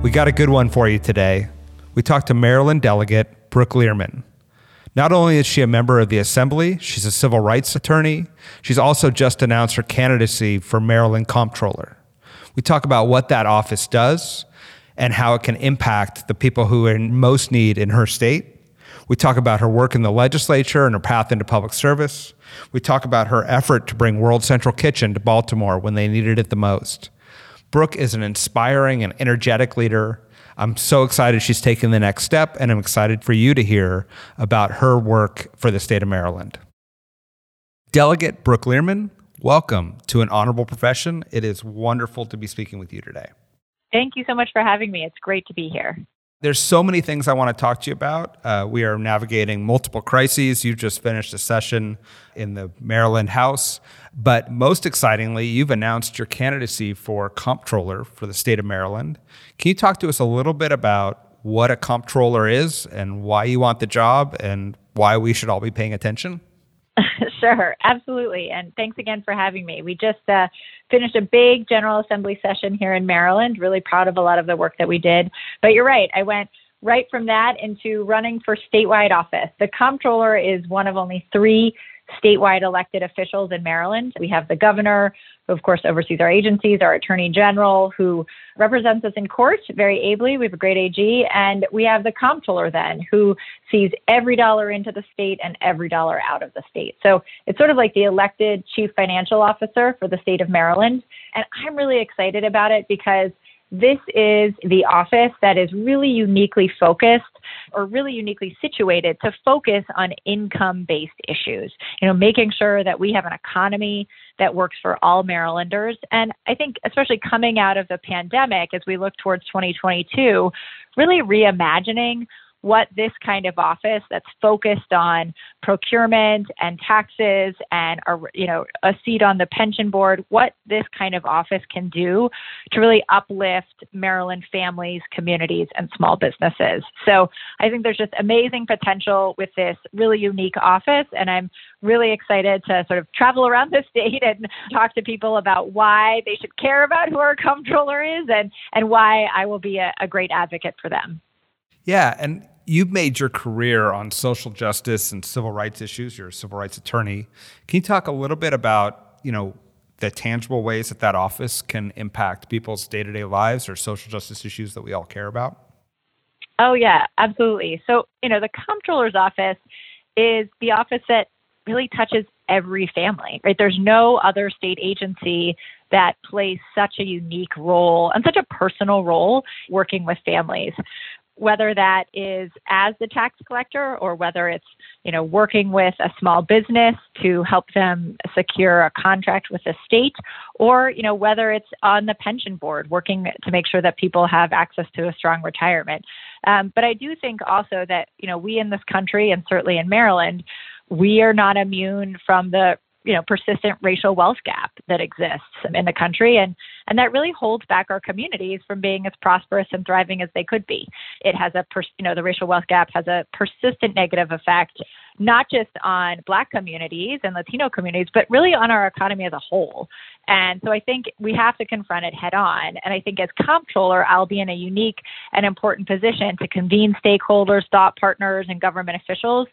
We got a good one for you today. We talked to Maryland delegate Brooke Lierman. Not only is she a member of the Assembly, she's a civil rights attorney. She's also just announced her candidacy for Maryland Comptroller. We talk about what that office does and how it can impact the people who are in most need in her state. We talk about her work in the legislature and her path into public service. We talk about her effort to bring World Central Kitchen to Baltimore when they needed it the most. Brooke is an inspiring and energetic leader. I'm so excited she's taking the next step, and I'm excited for you to hear about her work for the state of Maryland. Delegate Brooke Lierman, welcome to an honorable profession. It is wonderful to be speaking with you today. Thank you so much for having me. It's great to be here. There's so many things I want to talk to you about. Uh, we are navigating multiple crises. You just finished a session in the Maryland House. But most excitingly, you've announced your candidacy for comptroller for the state of Maryland. Can you talk to us a little bit about what a comptroller is and why you want the job and why we should all be paying attention? sure, absolutely. And thanks again for having me. We just uh, finished a big General Assembly session here in Maryland. Really proud of a lot of the work that we did. But you're right, I went right from that into running for statewide office. The comptroller is one of only three statewide elected officials in Maryland. We have the governor, who of course oversees our agencies, our attorney general, who represents us in court very ably. We have a great AG, and we have the comptroller then, who sees every dollar into the state and every dollar out of the state. So it's sort of like the elected chief financial officer for the state of Maryland. And I'm really excited about it because this is the office that is really uniquely focused or really uniquely situated to focus on income based issues. You know, making sure that we have an economy that works for all Marylanders. And I think, especially coming out of the pandemic, as we look towards 2022, really reimagining what this kind of office that's focused on procurement and taxes and a, you know a seat on the pension board what this kind of office can do to really uplift Maryland families communities and small businesses. So I think there's just amazing potential with this really unique office and I'm really excited to sort of travel around the state and talk to people about why they should care about who our comptroller is and and why I will be a, a great advocate for them yeah, and you've made your career on social justice and civil rights issues. You're a civil rights attorney. Can you talk a little bit about, you know, the tangible ways that that office can impact people's day-to-day lives or social justice issues that we all care about? Oh yeah, absolutely. So, you know, the comptroller's office is the office that really touches every family, right? There's no other state agency that plays such a unique role and such a personal role working with families whether that is as the tax collector or whether it's you know working with a small business to help them secure a contract with the state or you know whether it's on the pension board working to make sure that people have access to a strong retirement. Um, but i do think also that you know we in this country and certainly in maryland we are not immune from the you know persistent racial wealth gap that exists in the country. And and that really holds back our communities from being as prosperous and thriving as they could be. It has a pers- you know the racial wealth gap has a persistent negative effect not just on black communities and latino communities but really on our economy as a whole. And so i think we have to confront it head on. And i think as comptroller i'll be in a unique and important position to convene stakeholders thought partners and government officials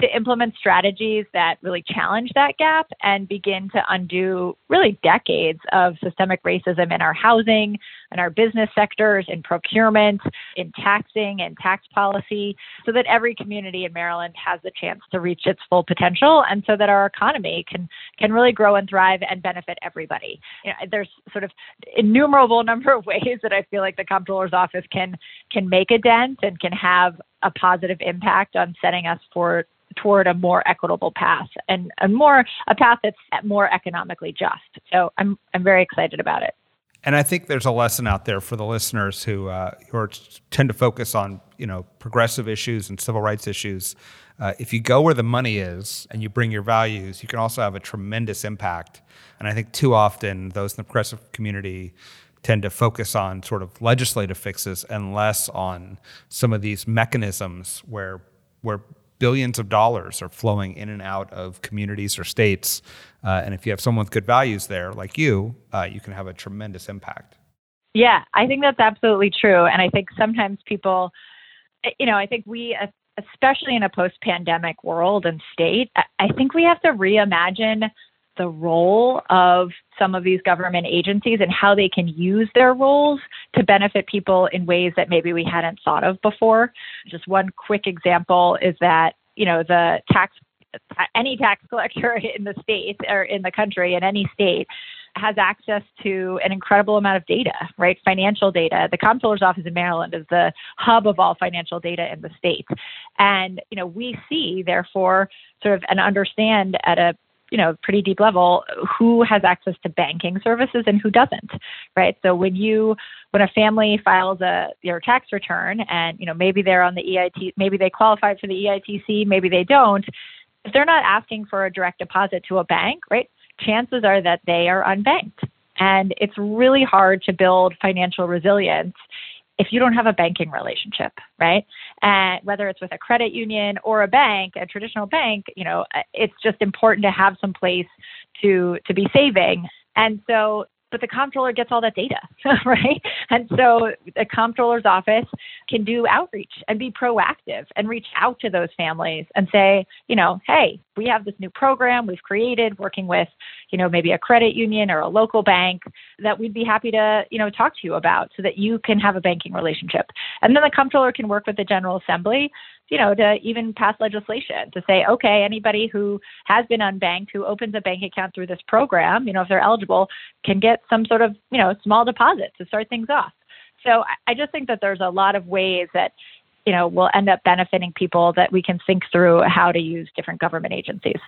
to implement strategies that really challenge that gap and begin to undo really decades of systemic racism in our housing, in our business sectors, in procurement, in taxing and tax policy, so that every community in Maryland has the chance to reach its full potential and so that our economy can can really grow and thrive and benefit everybody. You know, there's sort of innumerable number of ways that I feel like the comptroller's office can can make a dent and can have a positive impact on setting us for toward a more equitable path and a more a path that's more economically just. So I'm I'm very excited about it. And I think there's a lesson out there for the listeners who uh, who are, tend to focus on you know progressive issues and civil rights issues. Uh, if you go where the money is and you bring your values, you can also have a tremendous impact. And I think too often those in the progressive community tend to focus on sort of legislative fixes and less on some of these mechanisms where where billions of dollars are flowing in and out of communities or states. Uh, and if you have someone with good values there, like you, uh, you can have a tremendous impact. Yeah, I think that's absolutely true. And I think sometimes people, you know, I think we, especially in a post pandemic world and state, I think we have to reimagine the role of some of these government agencies and how they can use their roles to benefit people in ways that maybe we hadn't thought of before. Just one quick example is that, you know, the tax any tax collector in the state or in the country in any state has access to an incredible amount of data, right? Financial data. The comptroller's office in Maryland is the hub of all financial data in the state. And, you know, we see, therefore, sort of and understand at a you know pretty deep level who has access to banking services and who doesn't right? So when you when a family files a your tax return and you know maybe they're on the EIT maybe they qualify for the EITC maybe they don't if they're not asking for a direct deposit to a bank right chances are that they are unbanked. And it's really hard to build financial resilience if you don't have a banking relationship, right? And whether it's with a credit union or a bank, a traditional bank, you know, it's just important to have some place to to be saving. And so but the comptroller gets all that data, right? And so the comptroller's office can do outreach and be proactive and reach out to those families and say, you know, hey, we have this new program we've created working with, you know, maybe a credit union or a local bank that we'd be happy to, you know, talk to you about so that you can have a banking relationship. And then the comptroller can work with the General Assembly you know, to even pass legislation to say, okay, anybody who has been unbanked, who opens a bank account through this program, you know, if they're eligible, can get some sort of, you know, small deposit to start things off. So I just think that there's a lot of ways that, you know, will end up benefiting people that we can think through how to use different government agencies.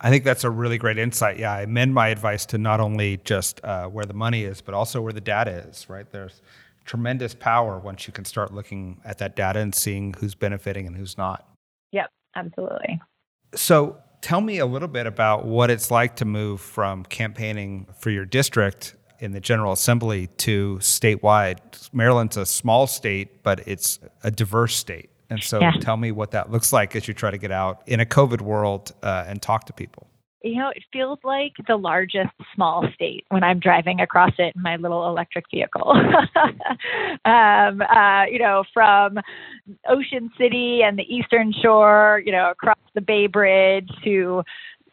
I think that's a really great insight. Yeah, I amend my advice to not only just uh, where the money is, but also where the data is. Right there's tremendous power once you can start looking at that data and seeing who's benefiting and who's not. Yep, absolutely. So, tell me a little bit about what it's like to move from campaigning for your district in the General Assembly to statewide. Maryland's a small state, but it's a diverse state. And so, yeah. tell me what that looks like as you try to get out in a COVID world uh, and talk to people you know, it feels like the largest small state when I'm driving across it in my little electric vehicle. um, uh, you know, from Ocean City and the Eastern Shore, you know, across the Bay Bridge to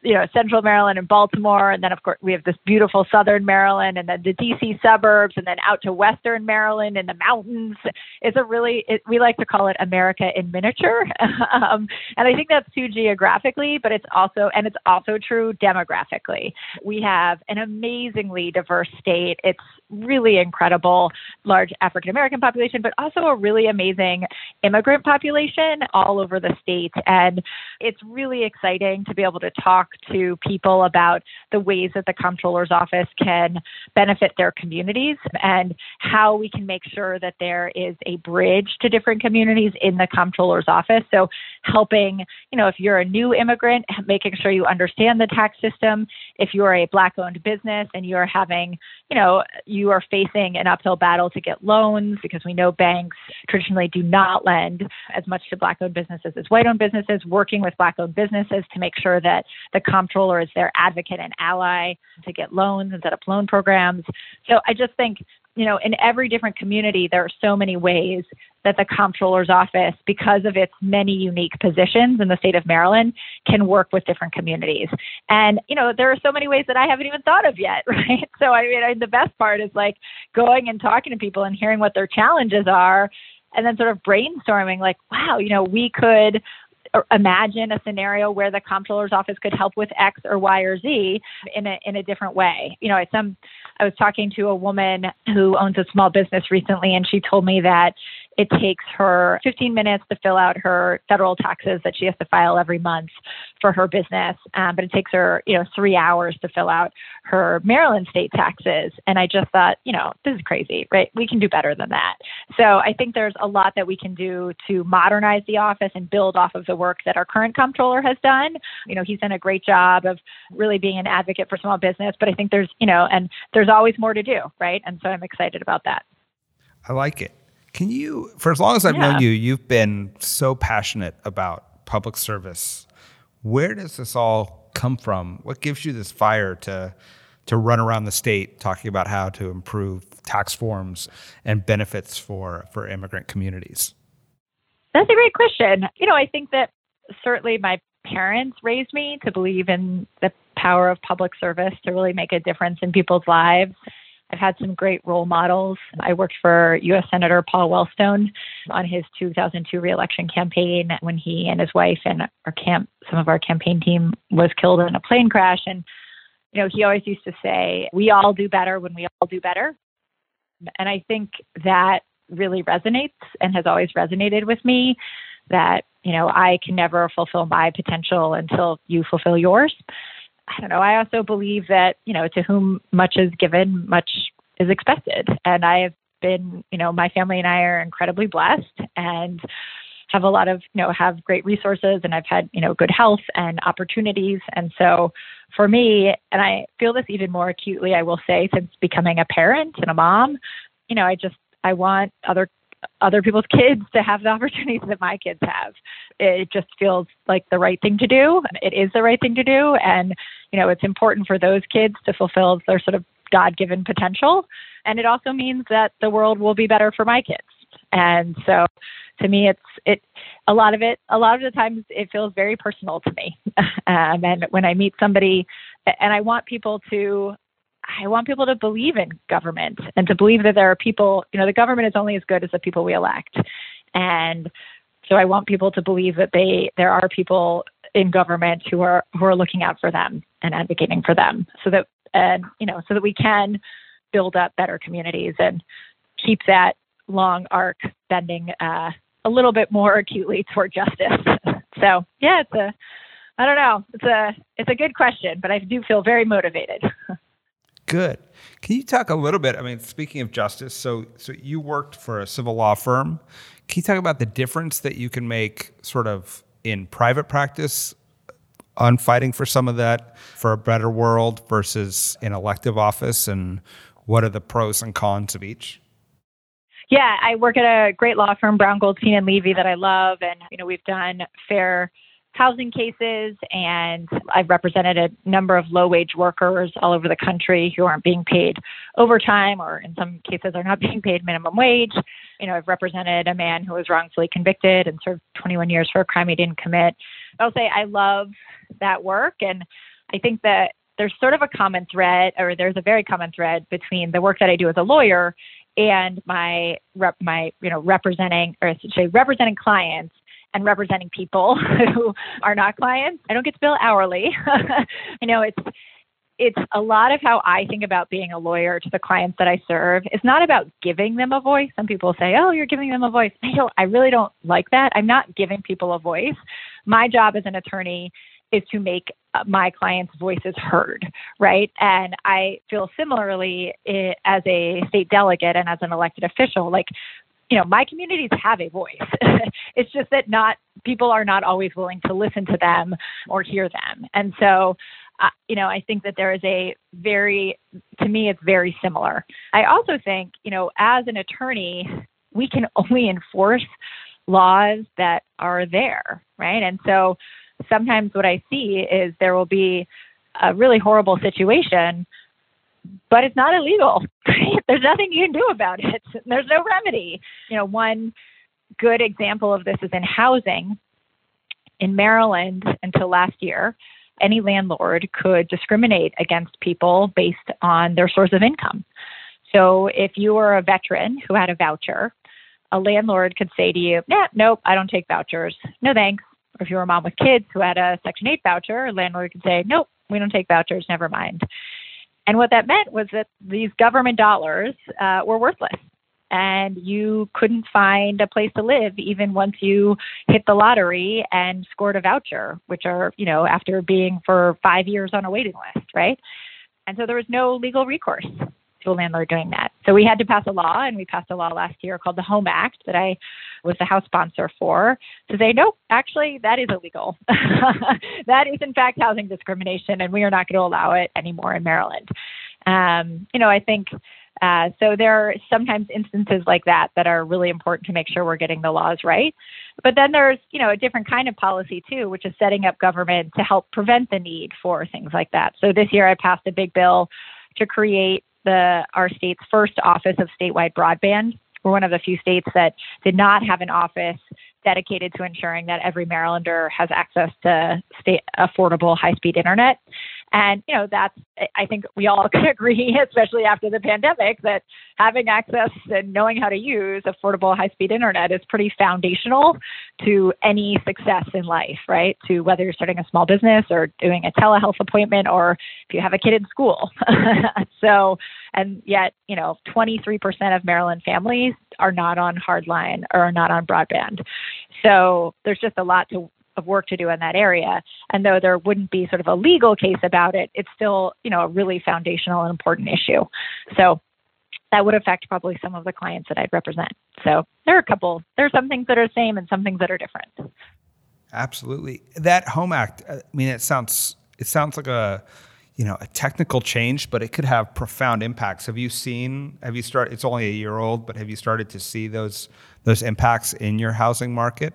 you know central maryland and baltimore and then of course we have this beautiful southern maryland and then the dc suburbs and then out to western maryland and the mountains. It's a really it, we like to call it america in miniature. Um, and i think that's true geographically but it's also and it's also true demographically. We have an amazingly diverse state. It's really incredible large african american population but also a really amazing immigrant population all over the state. And it's really exciting to be able to talk to people about the ways that the comptroller's office can benefit their communities and how we can make sure that there is a bridge to different communities in the comptroller's office. So helping, you know, if you're a new immigrant, making sure you understand the tax system. If you're a black owned business and you're having, you know, you are facing an uphill battle to get loans because we know banks traditionally do not lend as much to black owned businesses as white owned businesses, working with black owned businesses to make sure that the comptroller is their advocate and ally to get loans and set up loan programs. So I just think, you know, in every different community, there are so many ways that the comptroller's office, because of its many unique positions in the state of Maryland, can work with different communities. And, you know, there are so many ways that I haven't even thought of yet, right? So, I mean, the best part is like going and talking to people and hearing what their challenges are and then sort of brainstorming like, wow, you know, we could imagine a scenario where the comptroller's office could help with X or Y or Z in a in a different way. You know, some I was talking to a woman who owns a small business recently, and she told me that it takes her 15 minutes to fill out her federal taxes that she has to file every month for her business, um, but it takes her, you know, three hours to fill out her Maryland state taxes. And I just thought, you know, this is crazy, right? We can do better than that. So I think there's a lot that we can do to modernize the office and build off of the work that our current comptroller has done. You know, he's done a great job of really being an advocate for small business, but I think there's, you know, and there's always more to do, right? And so I'm excited about that. I like it. Can you, for as long as I've yeah. known you, you've been so passionate about public service. Where does this all come from? What gives you this fire to to run around the state talking about how to improve tax forms and benefits for for immigrant communities? That's a great question. You know, I think that certainly my parents raised me to believe in the power of public service to really make a difference in people's lives. I've had some great role models. I worked for U.S. Senator Paul Wellstone on his 2002 reelection campaign when he and his wife and our camp, some of our campaign team was killed in a plane crash. And, you know, he always used to say, we all do better when we all do better. And I think that really resonates and has always resonated with me that, you know, I can never fulfill my potential until you fulfill yours. I don't know. I also believe that, you know, to whom much is given, much is expected. And I have been, you know, my family and I are incredibly blessed and have a lot of, you know, have great resources and I've had, you know, good health and opportunities. And so for me, and I feel this even more acutely, I will say, since becoming a parent and a mom, you know, I just, I want other other people's kids to have the opportunities that my kids have. It just feels like the right thing to do. It is the right thing to do. And, you know, it's important for those kids to fulfill their sort of God given potential. And it also means that the world will be better for my kids. And so to me, it's, it, a lot of it, a lot of the times it feels very personal to me. um, and when I meet somebody, and I want people to I want people to believe in government and to believe that there are people, you know, the government is only as good as the people we elect. And so I want people to believe that they there are people in government who are who are looking out for them and advocating for them so that and you know so that we can build up better communities and keep that long arc bending uh, a little bit more acutely toward justice. so yeah, it's a I don't know. It's a it's a good question, but I do feel very motivated. Good. Can you talk a little bit? I mean, speaking of justice, so so you worked for a civil law firm. Can you talk about the difference that you can make, sort of in private practice, on fighting for some of that for a better world versus in elective office, and what are the pros and cons of each? Yeah, I work at a great law firm, Brown Goldstein and Levy, that I love, and you know we've done fair housing cases, and I've represented a number of low wage workers all over the country who aren't being paid overtime or in some cases are not being paid minimum wage. You know, I've represented a man who was wrongfully convicted and served 21 years for a crime he didn't commit. I'll say I love that work, and I think that there's sort of a common thread, or there's a very common thread between the work that I do as a lawyer and my rep, my you know representing or should say representing clients and representing people who are not clients. I don't get to bill hourly. I know it's it's a lot of how I think about being a lawyer to the clients that I serve. It's not about giving them a voice. Some people say, "Oh, you're giving them a voice." I don't I really don't like that. I'm not giving people a voice. My job as an attorney is to make uh, my clients' voices heard, right? And I feel similarly eh, as a state delegate and as an elected official, like you know, my communities have a voice. it's just that not people are not always willing to listen to them or hear them. And so, uh, you know, I think that there is a very, to me, it's very similar. I also think, you know, as an attorney, we can only enforce laws that are there, right? And so sometimes what I see is there will be a really horrible situation but it's not illegal. There's nothing you can do about it. There's no remedy. You know, one good example of this is in housing. In Maryland, until last year, any landlord could discriminate against people based on their source of income. So if you were a veteran who had a voucher, a landlord could say to you, nah, nope, I don't take vouchers. No thanks. Or if you were a mom with kids who had a Section 8 voucher, a landlord could say, nope, we don't take vouchers, never mind. And what that meant was that these government dollars uh, were worthless and you couldn't find a place to live even once you hit the lottery and scored a voucher, which are, you know, after being for five years on a waiting list, right? And so there was no legal recourse to landlord doing that. So we had to pass a law, and we passed a law last year called the Home Act that I was the House sponsor for to say, nope, actually, that is illegal. that is, in fact, housing discrimination, and we are not going to allow it anymore in Maryland. Um, you know, I think uh, so there are sometimes instances like that that are really important to make sure we're getting the laws right. But then there's, you know, a different kind of policy too, which is setting up government to help prevent the need for things like that. So this year I passed a big bill to create the our state's first office of statewide broadband. We're one of the few states that did not have an office dedicated to ensuring that every Marylander has access to state affordable high-speed internet. And, you know, that's, I think we all can agree, especially after the pandemic, that having access and knowing how to use affordable high speed internet is pretty foundational to any success in life, right? To whether you're starting a small business or doing a telehealth appointment or if you have a kid in school. so, and yet, you know, 23% of Maryland families are not on hardline or not on broadband. So there's just a lot to of work to do in that area. And though there wouldn't be sort of a legal case about it, it's still, you know, a really foundational and important issue. So that would affect probably some of the clients that I'd represent. So there are a couple, there are some things that are the same and some things that are different. Absolutely. That Home Act, uh, I mean, it sounds, it sounds like a, you know, a technical change, but it could have profound impacts. Have you seen, have you started, it's only a year old, but have you started to see those, those impacts in your housing market?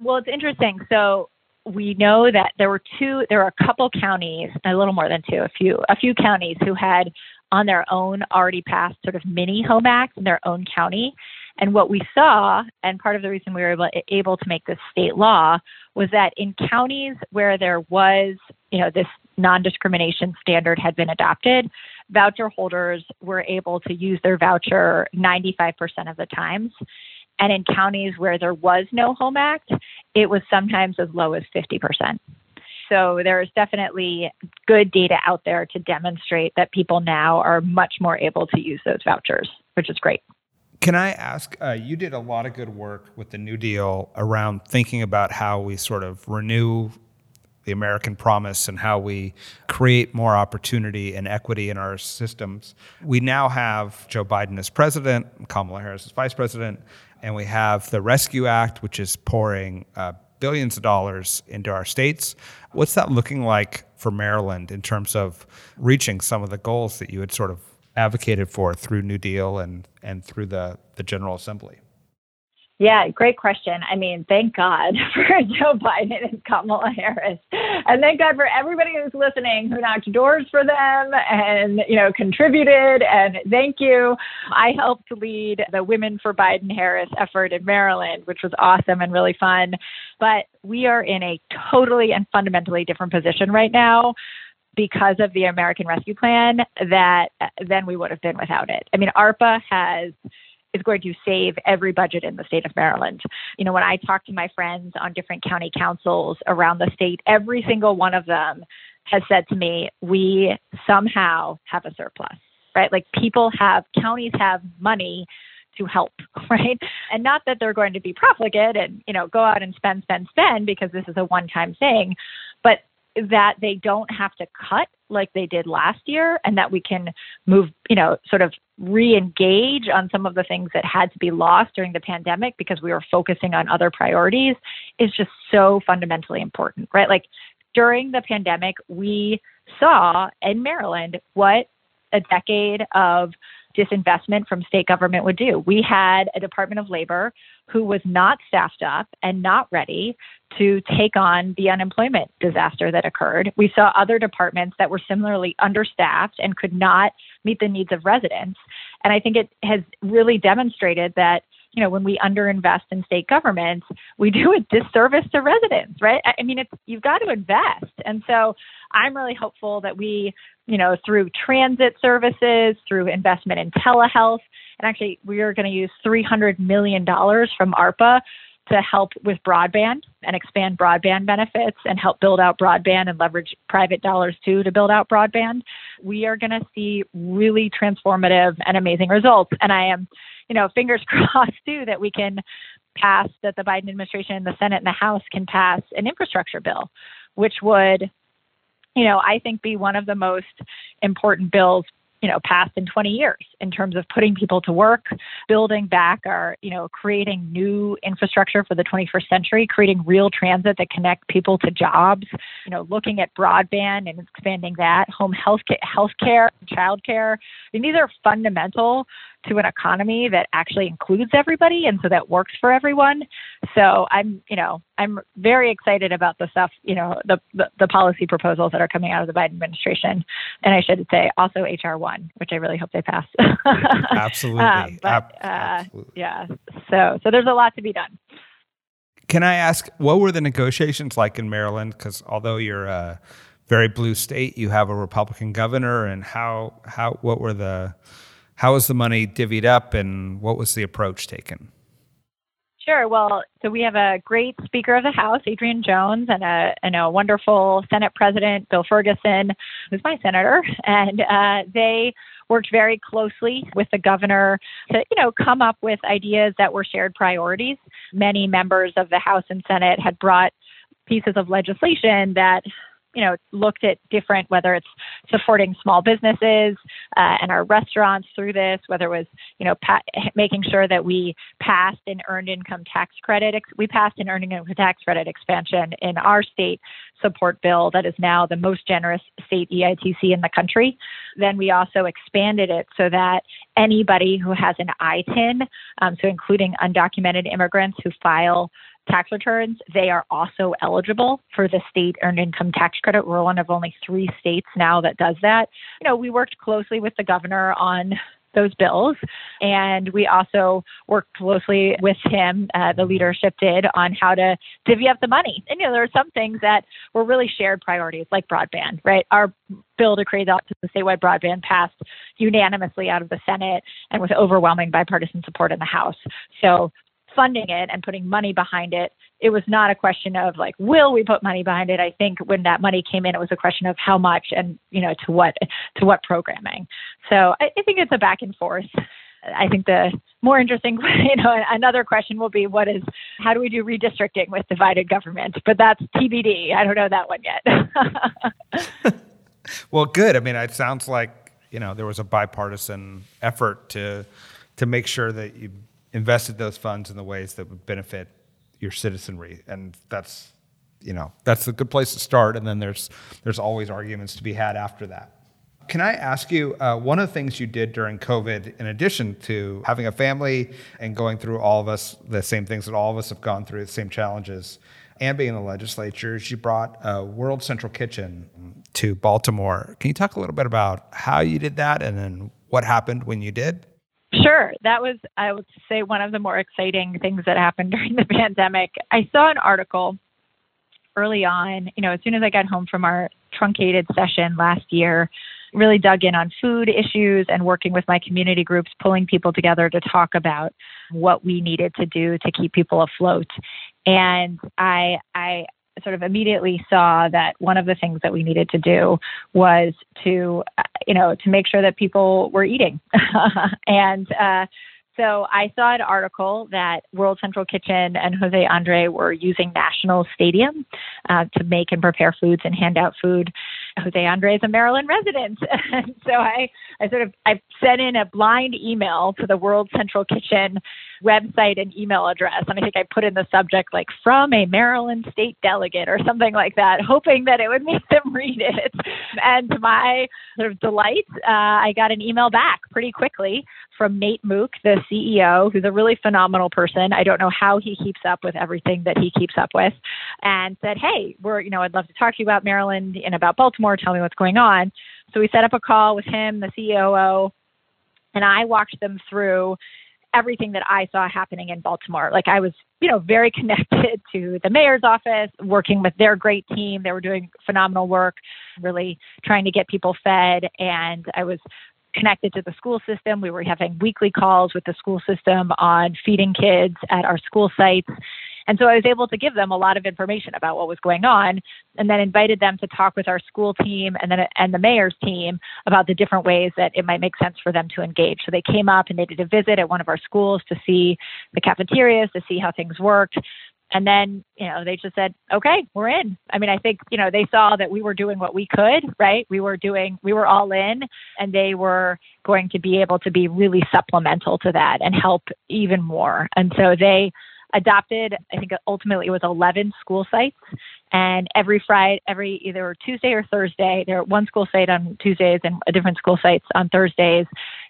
Well, it's interesting. So we know that there were two, there were a couple counties, a little more than two, a few, a few counties who had on their own already passed sort of mini home acts in their own county. And what we saw, and part of the reason we were able, able to make this state law, was that in counties where there was, you know, this non-discrimination standard had been adopted, voucher holders were able to use their voucher 95% of the times. And in counties where there was no Home Act, it was sometimes as low as 50%. So there is definitely good data out there to demonstrate that people now are much more able to use those vouchers, which is great. Can I ask? Uh, you did a lot of good work with the New Deal around thinking about how we sort of renew the American promise and how we create more opportunity and equity in our systems. We now have Joe Biden as president, Kamala Harris as vice president and we have the Rescue Act, which is pouring uh, billions of dollars into our states. What's that looking like for Maryland in terms of reaching some of the goals that you had sort of advocated for through New Deal and, and through the, the General Assembly? Yeah, great question. I mean, thank God for Joe Biden and Kamala Harris. And thank God for everybody who's listening who knocked doors for them and, you know, contributed. And thank you. I helped lead the Women for Biden Harris effort in Maryland, which was awesome and really fun. But we are in a totally and fundamentally different position right now because of the American Rescue Plan that uh, than we would have been without it. I mean, ARPA has is going to save every budget in the state of Maryland. You know, when I talk to my friends on different county councils around the state, every single one of them has said to me, we somehow have a surplus, right? Like people have, counties have money to help, right? And not that they're going to be profligate and, you know, go out and spend, spend, spend because this is a one time thing, but that they don't have to cut like they did last year and that we can move, you know, sort of re-engage on some of the things that had to be lost during the pandemic because we were focusing on other priorities is just so fundamentally important, right? Like during the pandemic, we saw in Maryland what a decade of disinvestment from state government would do. We had a Department of Labor who was not staffed up and not ready to take on the unemployment disaster that occurred. We saw other departments that were similarly understaffed and could not meet the needs of residents. And I think it has really demonstrated that you know, when we underinvest in state governments, we do a disservice to residents, right? I mean, it's you've got to invest. And so I'm really hopeful that we, you know, through transit services, through investment in telehealth, and actually we are going to use $300 million from ARPA to help with broadband and expand broadband benefits and help build out broadband and leverage private dollars too to build out broadband, we are going to see really transformative and amazing results. And I am, you know, fingers crossed too that we can pass, that the Biden administration, the Senate, and the House can pass an infrastructure bill, which would, you know, I think be one of the most important bills you know, passed in 20 years in terms of putting people to work, building back our, you know, creating new infrastructure for the 21st century, creating real transit that connect people to jobs, you know, looking at broadband and expanding that, home health care, child care. I mean, these are fundamental to an economy that actually includes everybody and so that works for everyone. So I'm, you know, I'm very excited about the stuff, you know, the, the, the policy proposals that are coming out of the Biden administration. And I should say also HR one, which I really hope they pass. Absolutely. um, but, uh, Absolutely. yeah. So, so there's a lot to be done. Can I ask, what were the negotiations like in Maryland? Because although you're a very blue state, you have a Republican governor, and how how what were the how was the money divvied up and what was the approach taken? Sure. Well, so we have a great Speaker of the House, Adrienne Jones, and a, and a wonderful Senate President, Bill Ferguson, who's my senator. And uh, they worked very closely with the governor to, you know, come up with ideas that were shared priorities. Many members of the House and Senate had brought pieces of legislation that you know, looked at different, whether it's supporting small businesses uh, and our restaurants through this, whether it was, you know, pa- making sure that we passed an earned income tax credit. Ex- we passed an earned income tax credit expansion in our state support bill that is now the most generous state EITC in the country. Then we also expanded it so that anybody who has an ITIN, um, so including undocumented immigrants who file tax returns, they are also eligible for the state earned income tax credit. We're one of only three states now that does that. You know, we worked closely with the governor on those bills. And we also worked closely with him, uh, the leadership did, on how to divvy up the money. And, you know, there are some things that were really shared priorities, like broadband, right? Our bill to create the statewide broadband passed unanimously out of the Senate and with overwhelming bipartisan support in the House. So funding it and putting money behind it, it was not a question of like, will we put money behind it? I think when that money came in, it was a question of how much and you know to what to what programming. So I, I think it's a back and forth. I think the more interesting, you know, another question will be what is how do we do redistricting with divided government? But that's TBD. I don't know that one yet. well, good. I mean, it sounds like you know there was a bipartisan effort to to make sure that you invested those funds in the ways that would benefit your citizenry, and that's you know that's a good place to start. And then there's there's always arguments to be had after that. Can I ask you uh, one of the things you did during COVID, in addition to having a family and going through all of us the same things that all of us have gone through, the same challenges, and being in the legislature, you brought a World Central Kitchen to Baltimore. Can you talk a little bit about how you did that and then what happened when you did? Sure. That was, I would say, one of the more exciting things that happened during the pandemic. I saw an article early on, you know, as soon as I got home from our truncated session last year, really dug in on food issues and working with my community groups, pulling people together to talk about what we needed to do to keep people afloat. And I, I sort of immediately saw that one of the things that we needed to do was to, you know, to make sure that people were eating. and uh, so I saw an article that World Central Kitchen and Jose Andre were using National Stadium uh, to make and prepare foods and hand out food. Jose Andre is a Maryland resident, so I, I sort of I sent in a blind email to the World Central Kitchen website and email address. And I think I put in the subject like from a Maryland state delegate or something like that, hoping that it would make them read it. And to my sort of delight, uh, I got an email back pretty quickly from Nate Mook, the CEO, who's a really phenomenal person. I don't know how he keeps up with everything that he keeps up with, and said, Hey, we're, you know, I'd love to talk to you about Maryland and about Baltimore. Tell me what's going on. So we set up a call with him, the CEO, and I walked them through everything that I saw happening in Baltimore. Like I was, you know, very connected to the mayor's office, working with their great team. They were doing phenomenal work, really trying to get people fed. And I was connected to the school system. We were having weekly calls with the school system on feeding kids at our school sites. And so I was able to give them a lot of information about what was going on and then invited them to talk with our school team and then and the mayor's team about the different ways that it might make sense for them to engage. So they came up and they did a visit at one of our schools to see the cafeterias, to see how things worked. And then, you know, they just said, okay, we're in. I mean, I think, you know, they saw that we were doing what we could, right? We were doing, we were all in, and they were going to be able to be really supplemental to that and help even more. And so they, adopted, I think ultimately it was 11 school sites. And every Friday, every either Tuesday or Thursday, there one school site on Tuesdays and a different school sites on Thursdays.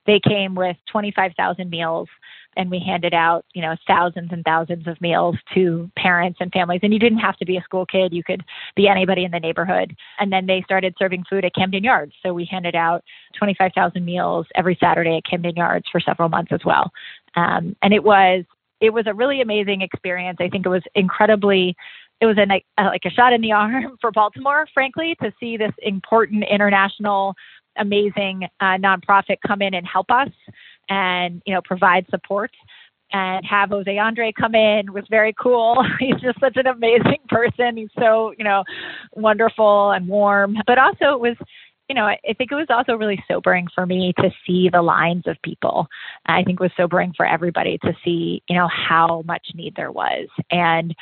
They came with 25,000 meals and we handed out, you know, thousands and thousands of meals to parents and families. And you didn't have to be a school kid; you could be anybody in the neighborhood. And then they started serving food at Camden Yards, so we handed out 25,000 meals every Saturday at Camden Yards for several months as well. Um, and it was it was a really amazing experience. I think it was incredibly it was a, like a shot in the arm for Baltimore, frankly, to see this important international, amazing uh, nonprofit come in and help us and you know provide support. And have Jose Andre come in was very cool. He's just such an amazing person. He's so you know wonderful and warm. But also it was you know, I I think it was also really sobering for me to see the lines of people. I think it was sobering for everybody to see, you know, how much need there was. And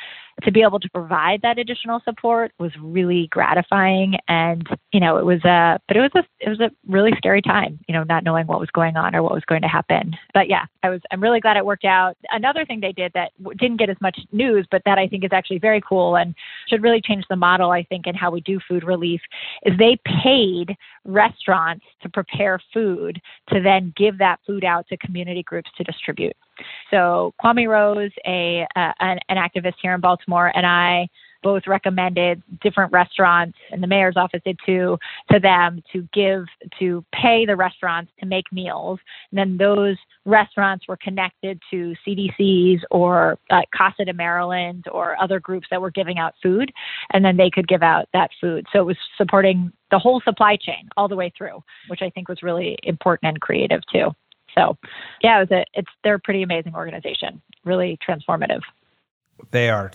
to be able to provide that additional support was really gratifying. And you know it was a but it was a it was a really scary time you know not knowing what was going on or what was going to happen. But yeah i was i'm really glad it worked out. Another thing they did that didn't get as much news but that i think is actually very cool and should really change the model i think in how we do food relief is they paid restaurants to prepare food to then give that food out to community groups to distribute so Kwame Rose, a uh, an, an activist here in Baltimore, and I both recommended different restaurants, and the mayor's office did too, to them to give to pay the restaurants to make meals. And then those restaurants were connected to CDCs or uh, Casa de Maryland or other groups that were giving out food, and then they could give out that food. So it was supporting the whole supply chain all the way through, which I think was really important and creative too. So, yeah, it a, it's they're a pretty amazing organization, really transformative. They are,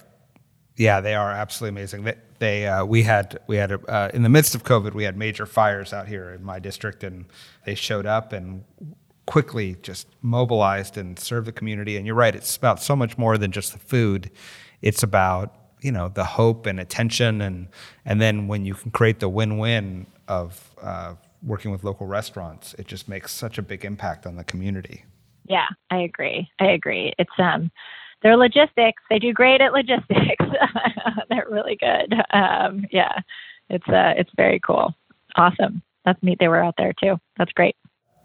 yeah, they are absolutely amazing. They, they uh, we had we had a, uh, in the midst of COVID, we had major fires out here in my district, and they showed up and quickly just mobilized and served the community. And you're right, it's about so much more than just the food. It's about you know the hope and attention, and and then when you can create the win-win of uh, working with local restaurants, it just makes such a big impact on the community. Yeah, I agree. I agree. It's um their logistics. They do great at logistics. They're really good. Um, yeah, it's uh, it's very cool. Awesome. That's neat. They were out there too. That's great.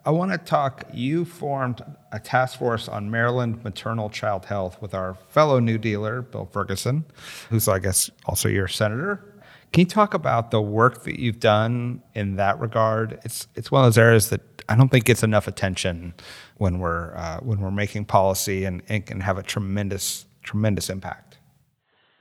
I want to talk. You formed a task force on Maryland maternal child health with our fellow New Dealer, Bill Ferguson, who's, I guess, also your senator. Can you talk about the work that you've done in that regard? It's it's one of those areas that I don't think gets enough attention when we're uh, when we're making policy and, and can have a tremendous tremendous impact.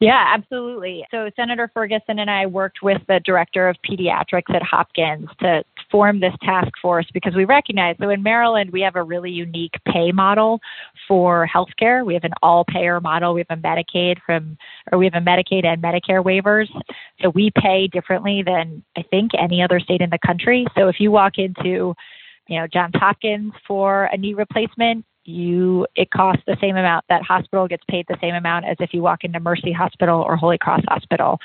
Yeah, absolutely. So Senator Ferguson and I worked with the director of pediatrics at Hopkins to form this task force because we recognize so in Maryland we have a really unique pay model for healthcare. We have an all payer model. We have a Medicaid from or we have a Medicaid and Medicare waivers. So we pay differently than I think any other state in the country. So if you walk into you know Johns Hopkins for a knee replacement, you it costs the same amount that hospital gets paid the same amount as if you walk into mercy hospital or holy cross hospital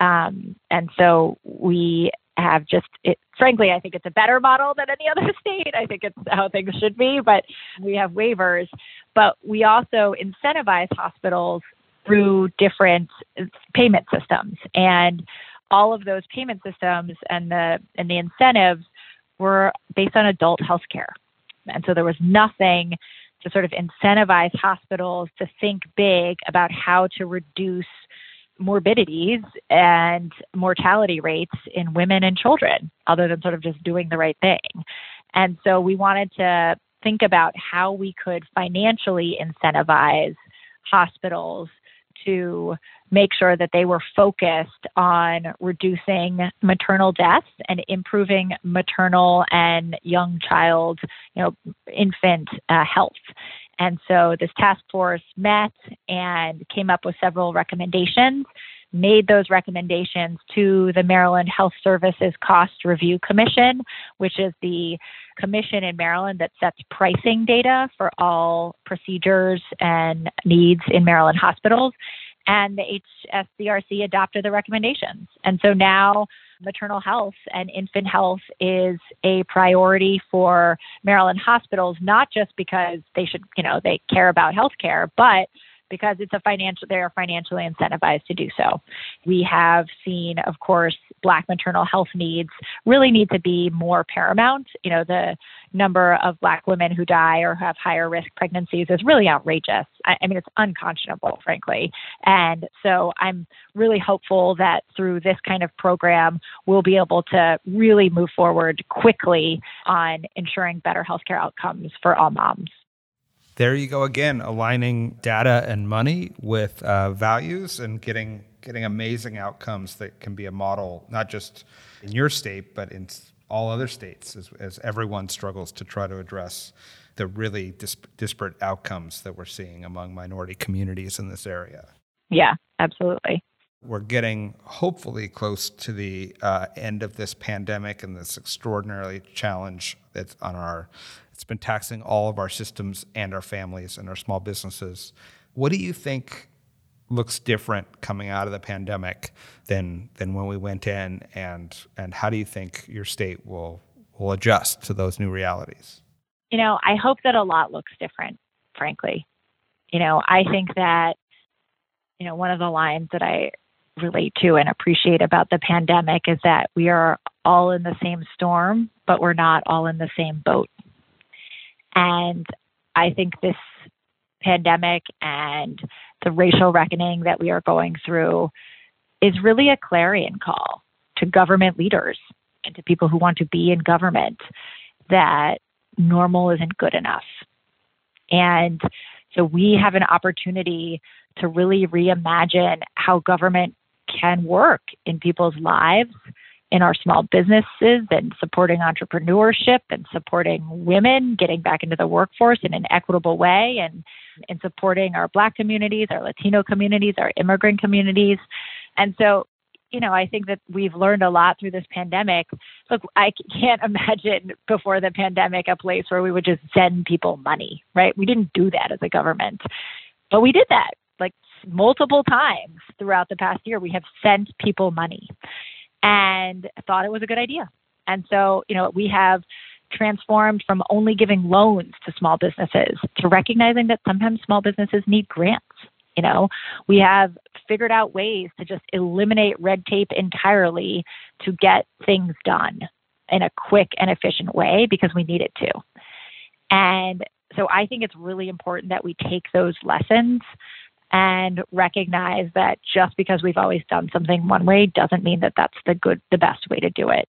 um, and so we have just it, frankly i think it's a better model than any other state. I think it's how things should be but we have waivers. But we also incentivize hospitals through different payment systems. And all of those payment systems and the and the incentives were based on adult health care. And so there was nothing to sort of incentivize hospitals to think big about how to reduce morbidities and mortality rates in women and children, other than sort of just doing the right thing. And so we wanted to think about how we could financially incentivize hospitals to make sure that they were focused on reducing maternal deaths and improving maternal and young child, you know, infant uh, health. And so this task force met and came up with several recommendations, made those recommendations to the Maryland Health Services Cost Review Commission, which is the commission in Maryland that sets pricing data for all procedures and needs in Maryland hospitals. And the HSCRC adopted the recommendations. And so now maternal health and infant health is a priority for Maryland hospitals, not just because they should, you know, they care about health care, but because it's a financial they are financially incentivized to do so. We have seen, of course, black maternal health needs really need to be more paramount. You know, the number of black women who die or have higher risk pregnancies is really outrageous. I, I mean, it's unconscionable, frankly. And so I'm really hopeful that through this kind of program, we'll be able to really move forward quickly on ensuring better healthcare outcomes for all moms there you go again, aligning data and money with uh, values and getting getting amazing outcomes that can be a model not just in your state but in all other states as, as everyone struggles to try to address the really dis- disparate outcomes that we're seeing among minority communities in this area. Yeah, absolutely. We're getting hopefully close to the uh, end of this pandemic and this extraordinarily challenge that's on our it's been taxing all of our systems and our families and our small businesses. What do you think looks different coming out of the pandemic than than when we went in and and how do you think your state will will adjust to those new realities? You know, I hope that a lot looks different, frankly. You know, I think that you know, one of the lines that I relate to and appreciate about the pandemic is that we are all in the same storm, but we're not all in the same boat. And I think this pandemic and the racial reckoning that we are going through is really a clarion call to government leaders and to people who want to be in government that normal isn't good enough. And so we have an opportunity to really reimagine how government can work in people's lives in our small businesses and supporting entrepreneurship and supporting women getting back into the workforce in an equitable way and, and supporting our black communities, our Latino communities, our immigrant communities. And so, you know, I think that we've learned a lot through this pandemic. Look, I can't imagine before the pandemic a place where we would just send people money, right? We didn't do that as a government, but we did that like multiple times throughout the past year. We have sent people money and thought it was a good idea. And so, you know, we have transformed from only giving loans to small businesses to recognizing that sometimes small businesses need grants. You know, we have figured out ways to just eliminate red tape entirely to get things done in a quick and efficient way because we need it to. And so I think it's really important that we take those lessons and recognize that just because we've always done something one way doesn't mean that that's the good the best way to do it.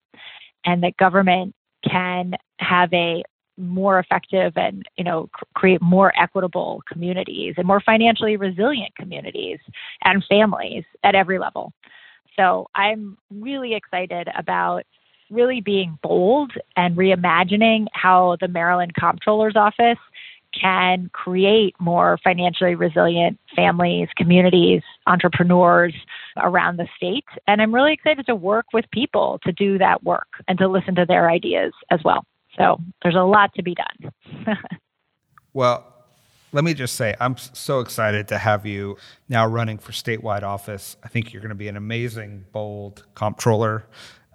And that government can have a more effective and you know create more equitable communities and more financially resilient communities and families at every level. So i'm really excited about really being bold and reimagining how the maryland comptroller's office can create more financially resilient families, communities, entrepreneurs around the state. And I'm really excited to work with people to do that work and to listen to their ideas as well. So there's a lot to be done. well, let me just say, I'm so excited to have you now running for statewide office. I think you're going to be an amazing, bold comptroller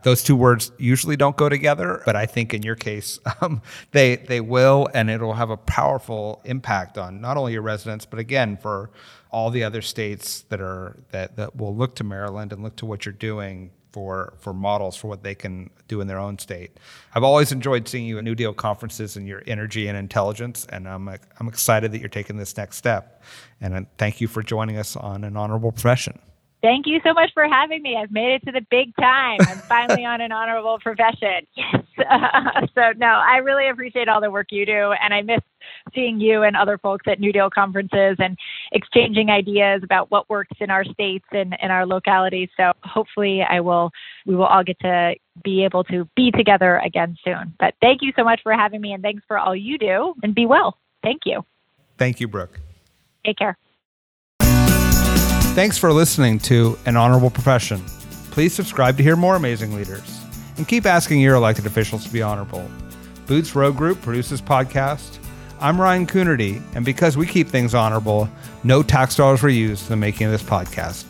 those two words usually don't go together, but I think in your case, um, they they will, and it'll have a powerful impact on not only your residents, but again for all the other states that are that that will look to Maryland and look to what you're doing for for models for what they can do in their own state. I've always enjoyed seeing you at New Deal conferences and your energy and intelligence, and I'm I'm excited that you're taking this next step. And thank you for joining us on an honorable profession. Thank you so much for having me. I've made it to the big time. I'm finally on an honorable profession. Yes. so, no, I really appreciate all the work you do. And I miss seeing you and other folks at New Deal conferences and exchanging ideas about what works in our states and in our localities. So, hopefully, I will, we will all get to be able to be together again soon. But thank you so much for having me. And thanks for all you do. And be well. Thank you. Thank you, Brooke. Take care. Thanks for listening to An Honorable Profession. Please subscribe to hear more amazing leaders and keep asking your elected officials to be honorable. Boots Road Group produces podcast. I'm Ryan Coonerty, and because we keep things honorable, no tax dollars were used in the making of this podcast.